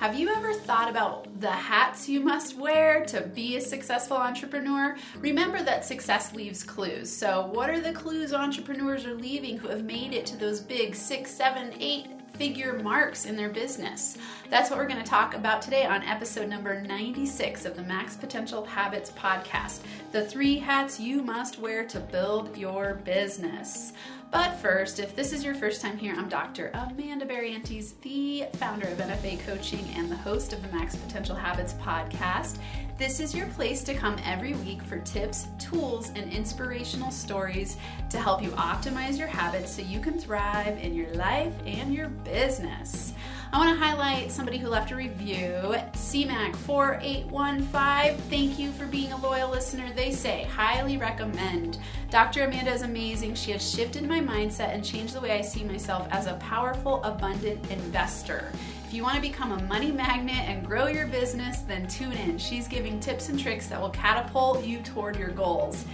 Have you ever thought about the hats you must wear to be a successful entrepreneur? Remember that success leaves clues. So, what are the clues entrepreneurs are leaving who have made it to those big six, seven, eight figure marks in their business? That's what we're going to talk about today on episode number 96 of the Max Potential Habits podcast the three hats you must wear to build your business. But first, if this is your first time here, I'm Dr. Amanda Barrientes, the founder of NFA Coaching and the host of the Max Potential Habits podcast. This is your place to come every week for tips, tools, and inspirational stories to help you optimize your habits so you can thrive in your life and your business. I want to highlight somebody who left a review, CMAC4815. Thank you for being a loyal listener. They say, highly recommend. Dr. Amanda is amazing. She has shifted my mindset and changed the way I see myself as a powerful, abundant investor. If you want to become a money magnet and grow your business, then tune in. She's giving tips and tricks that will catapult you toward your goals.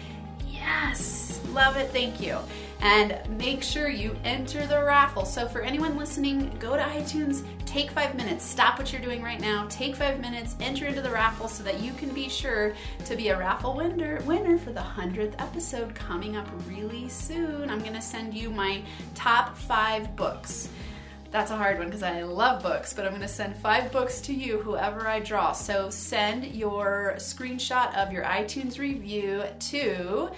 Yes, love it. Thank you and make sure you enter the raffle. So, for anyone listening, go to iTunes, take five minutes, stop what you're doing right now, take five minutes, enter into the raffle so that you can be sure to be a raffle winner, winner for the 100th episode coming up really soon. I'm going to send you my top five books. That's a hard one because I love books, but I'm going to send five books to you, whoever I draw. So send your screenshot of your iTunes review to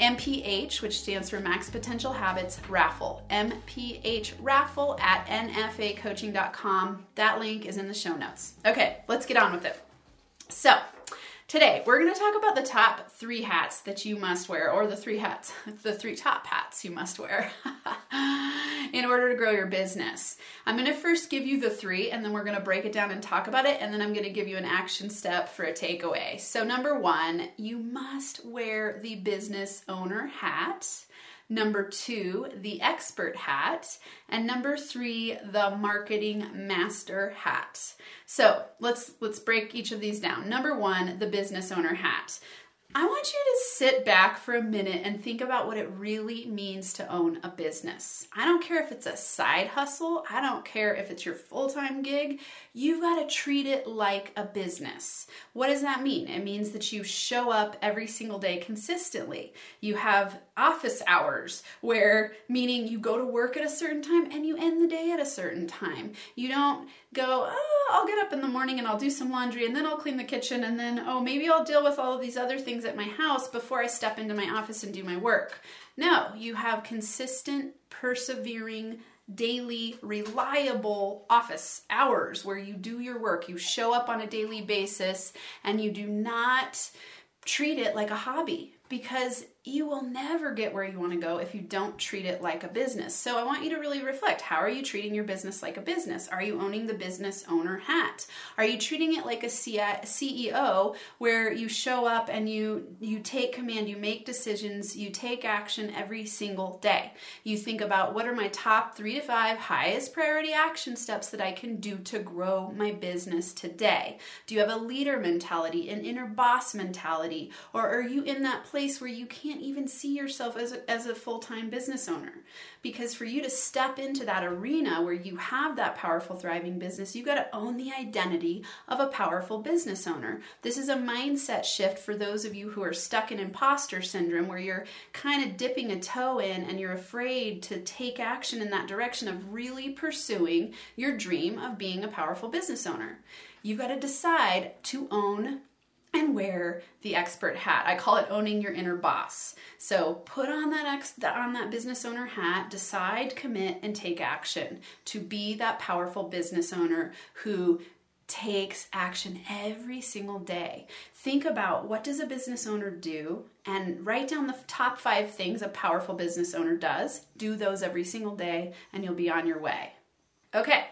MPH, which stands for Max Potential Habits Raffle. MPH Raffle at nfacoaching.com. That link is in the show notes. Okay, let's get on with it. So, Today, we're going to talk about the top three hats that you must wear, or the three hats, the three top hats you must wear in order to grow your business. I'm going to first give you the three, and then we're going to break it down and talk about it, and then I'm going to give you an action step for a takeaway. So, number one, you must wear the business owner hat. Number two, the expert hat. And number three, the marketing master hat. So let's let's break each of these down. Number one, the business owner hat. I want you to sit back for a minute and think about what it really means to own a business. I don't care if it's a side hustle, I don't care if it's your full time gig, you've got to treat it like a business. What does that mean? It means that you show up every single day consistently. You have office hours where meaning you go to work at a certain time and you end the day at a certain time. You don't go, oh, I'll get up in the morning and I'll do some laundry and then I'll clean the kitchen and then, oh, maybe I'll deal with all of these other things at my house before I step into my office and do my work. No, you have consistent, persevering, daily, reliable office hours where you do your work. You show up on a daily basis and you do not treat it like a hobby because you will never get where you want to go if you don't treat it like a business. So I want you to really reflect how are you treating your business like a business? Are you owning the business owner hat? Are you treating it like a CEO where you show up and you you take command, you make decisions, you take action every single day. You think about what are my top 3 to 5 highest priority action steps that I can do to grow my business today? Do you have a leader mentality, an inner boss mentality, or are you in that place where you can't can't even see yourself as a, as a full time business owner. Because for you to step into that arena where you have that powerful, thriving business, you've got to own the identity of a powerful business owner. This is a mindset shift for those of you who are stuck in imposter syndrome, where you're kind of dipping a toe in and you're afraid to take action in that direction of really pursuing your dream of being a powerful business owner. You've got to decide to own and wear the expert hat. I call it owning your inner boss. So put on that ex, on that business owner hat, decide, commit and take action to be that powerful business owner who takes action every single day. Think about what does a business owner do and write down the top 5 things a powerful business owner does. Do those every single day and you'll be on your way. Okay.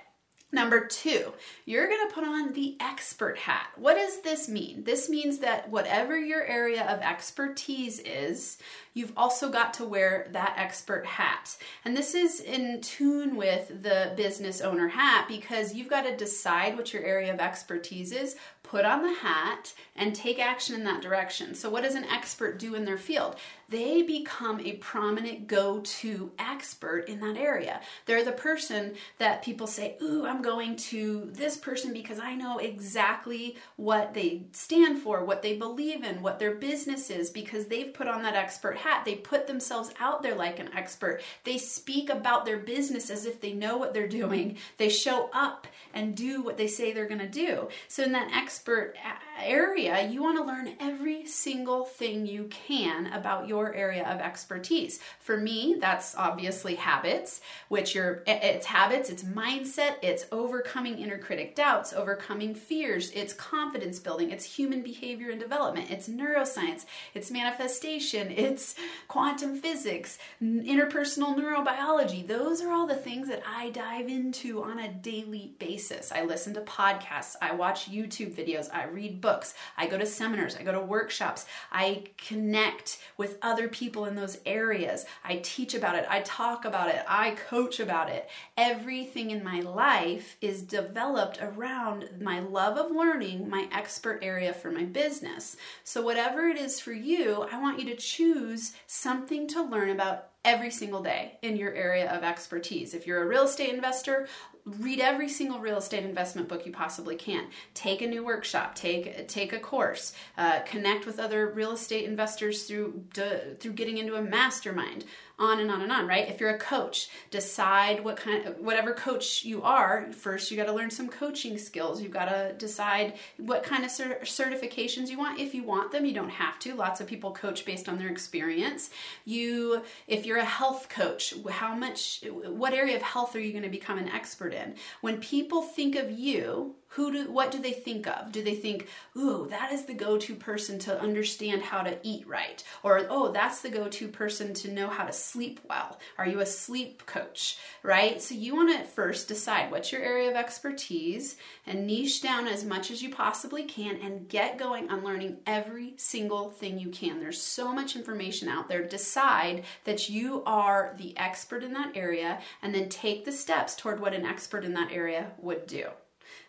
Number two, you're going to put on the expert hat. What does this mean? This means that whatever your area of expertise is, you've also got to wear that expert hat. And this is in tune with the business owner hat because you've got to decide what your area of expertise is, put on the hat, and take action in that direction. So, what does an expert do in their field? They become a prominent go to expert in that area. They're the person that people say, Ooh, I'm going to this person because I know exactly what they stand for, what they believe in, what their business is, because they've put on that expert hat. They put themselves out there like an expert. They speak about their business as if they know what they're doing. They show up and do what they say they're going to do. So, in that expert area, you want to learn every single thing you can about your area of expertise. For me, that's obviously habits, which are it's habits, it's mindset, it's overcoming inner critic doubts, overcoming fears, it's confidence building, it's human behavior and development, it's neuroscience, it's manifestation, it's quantum physics, interpersonal neurobiology. Those are all the things that I dive into on a daily basis. I listen to podcasts, I watch YouTube videos, I read books, I go to seminars, I go to workshops, I connect with other people in those areas. I teach about it, I talk about it, I coach about it. Everything in my life is developed around my love of learning, my expert area for my business. So, whatever it is for you, I want you to choose something to learn about every single day in your area of expertise. If you're a real estate investor, read every single real estate investment book you possibly can. Take a new workshop. Take take a course. Uh, connect with other real estate investors through through getting into a mastermind on and on and on, right? If you're a coach, decide what kind of whatever coach you are. First, you got to learn some coaching skills. You've got to decide what kind of certifications you want. If you want them, you don't have to. Lots of people coach based on their experience. You, if you're a health coach, how much, what area of health are you going to become an expert in? When people think of you, who do what do they think of? Do they think ooh that is the go-to person to understand how to eat right or oh that's the go-to person to know how to sleep well. Are you a sleep coach right? So you want to first decide what's your area of expertise and niche down as much as you possibly can and get going on learning every single thing you can. There's so much information out there. Decide that you are the expert in that area and then take the steps toward what an expert in that area would do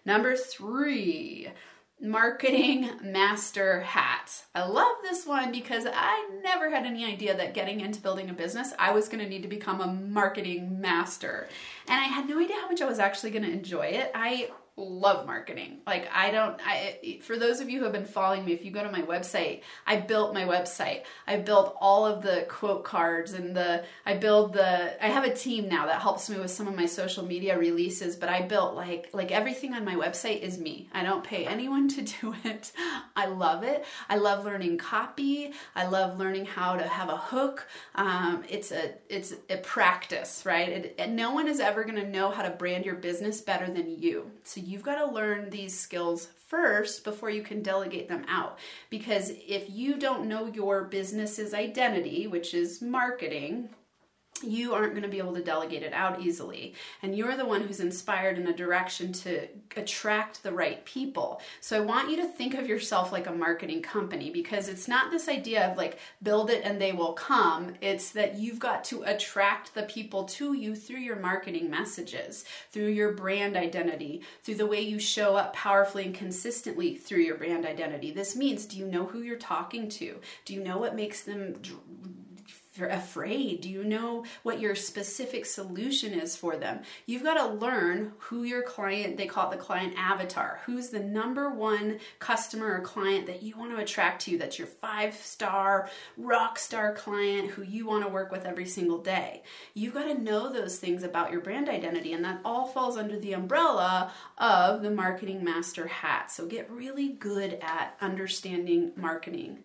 Number three, marketing master hat. I love this one because I never had any idea that getting into building a business, I was going to need to become a marketing master. And I had no idea how much I was actually going to enjoy it. I love marketing. Like I don't I for those of you who have been following me if you go to my website, I built my website. I built all of the quote cards and the I build the I have a team now that helps me with some of my social media releases, but I built like like everything on my website is me. I don't pay anyone to do it. I love it. I love learning copy. I love learning how to have a hook. Um, it's a it's a practice, right? It, no one is ever going to know how to brand your business better than you. So you've got to learn these skills first before you can delegate them out. Because if you don't know your business's identity, which is marketing, you aren't going to be able to delegate it out easily. And you're the one who's inspired in a direction to attract the right people. So I want you to think of yourself like a marketing company because it's not this idea of like build it and they will come. It's that you've got to attract the people to you through your marketing messages, through your brand identity, through the way you show up powerfully and consistently through your brand identity. This means do you know who you're talking to? Do you know what makes them afraid? Do you know what your specific solution is for them? You've got to learn who your client, they call it the client avatar, who's the number one customer or client that you want to attract to you, that's your five star, rock star client who you want to work with every single day. You've got to know those things about your brand identity, and that all falls under the umbrella of the marketing master hat. So get really good at understanding marketing.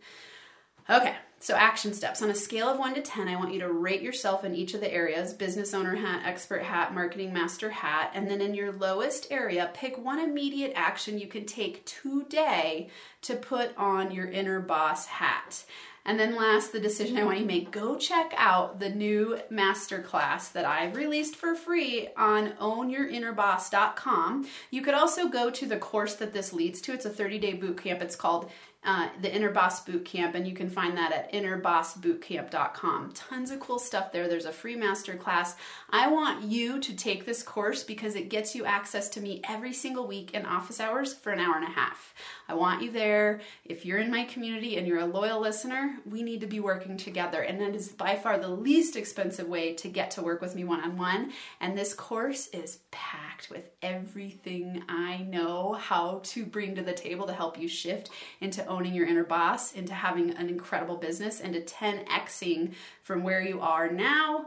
Okay, so, action steps. On a scale of 1 to 10, I want you to rate yourself in each of the areas business owner hat, expert hat, marketing master hat. And then in your lowest area, pick one immediate action you can take today to put on your inner boss hat. And then last, the decision I want you to make go check out the new masterclass that I've released for free on ownyourinnerboss.com. You could also go to the course that this leads to. It's a 30 day boot camp. It's called uh, the Inner Boss Bootcamp, and you can find that at innerbossbootcamp.com. Tons of cool stuff there. There's a free masterclass. I want you to take this course because it gets you access to me every single week in office hours for an hour and a half. I want you there. If you're in my community and you're a loyal listener, we need to be working together. And that is by far the least expensive way to get to work with me one on one. And this course is packed with everything I know how to bring to the table to help you shift into owning your inner boss, into having an incredible business, and to 10xing from where you are now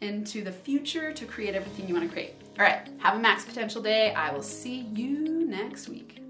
into the future to create everything you want to create. All right, have a max potential day. I will see you next week.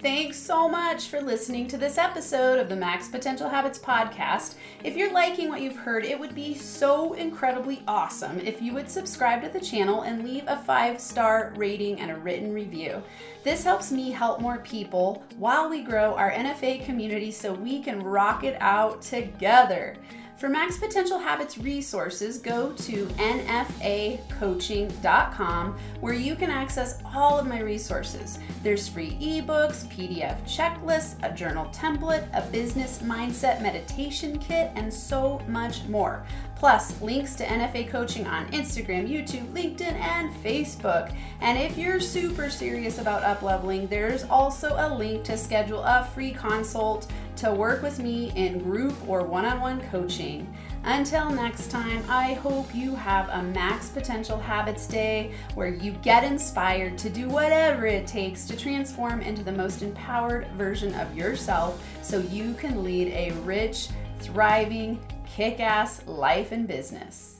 Thanks so much for listening to this episode of the Max Potential Habits podcast. If you're liking what you've heard, it would be so incredibly awesome if you would subscribe to the channel and leave a five star rating and a written review. This helps me help more people while we grow our NFA community so we can rock it out together. For Max Potential Habits resources, go to nfacoaching.com where you can access all of my resources. There's free ebooks, PDF checklists, a journal template, a business mindset meditation kit, and so much more. Plus, links to NFA coaching on Instagram, YouTube, LinkedIn, and Facebook. And if you're super serious about upleveling, there's also a link to schedule a free consult to work with me in group or one on one coaching. Until next time, I hope you have a Max Potential Habits Day where you get inspired to do whatever it takes to transform into the most empowered version of yourself so you can lead a rich, thriving, kick ass life and business.